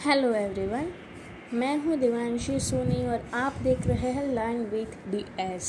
hello everyone मैं हूँ दिवांशी सोनी और आप देख रहे हैं लर्न विथ डी एस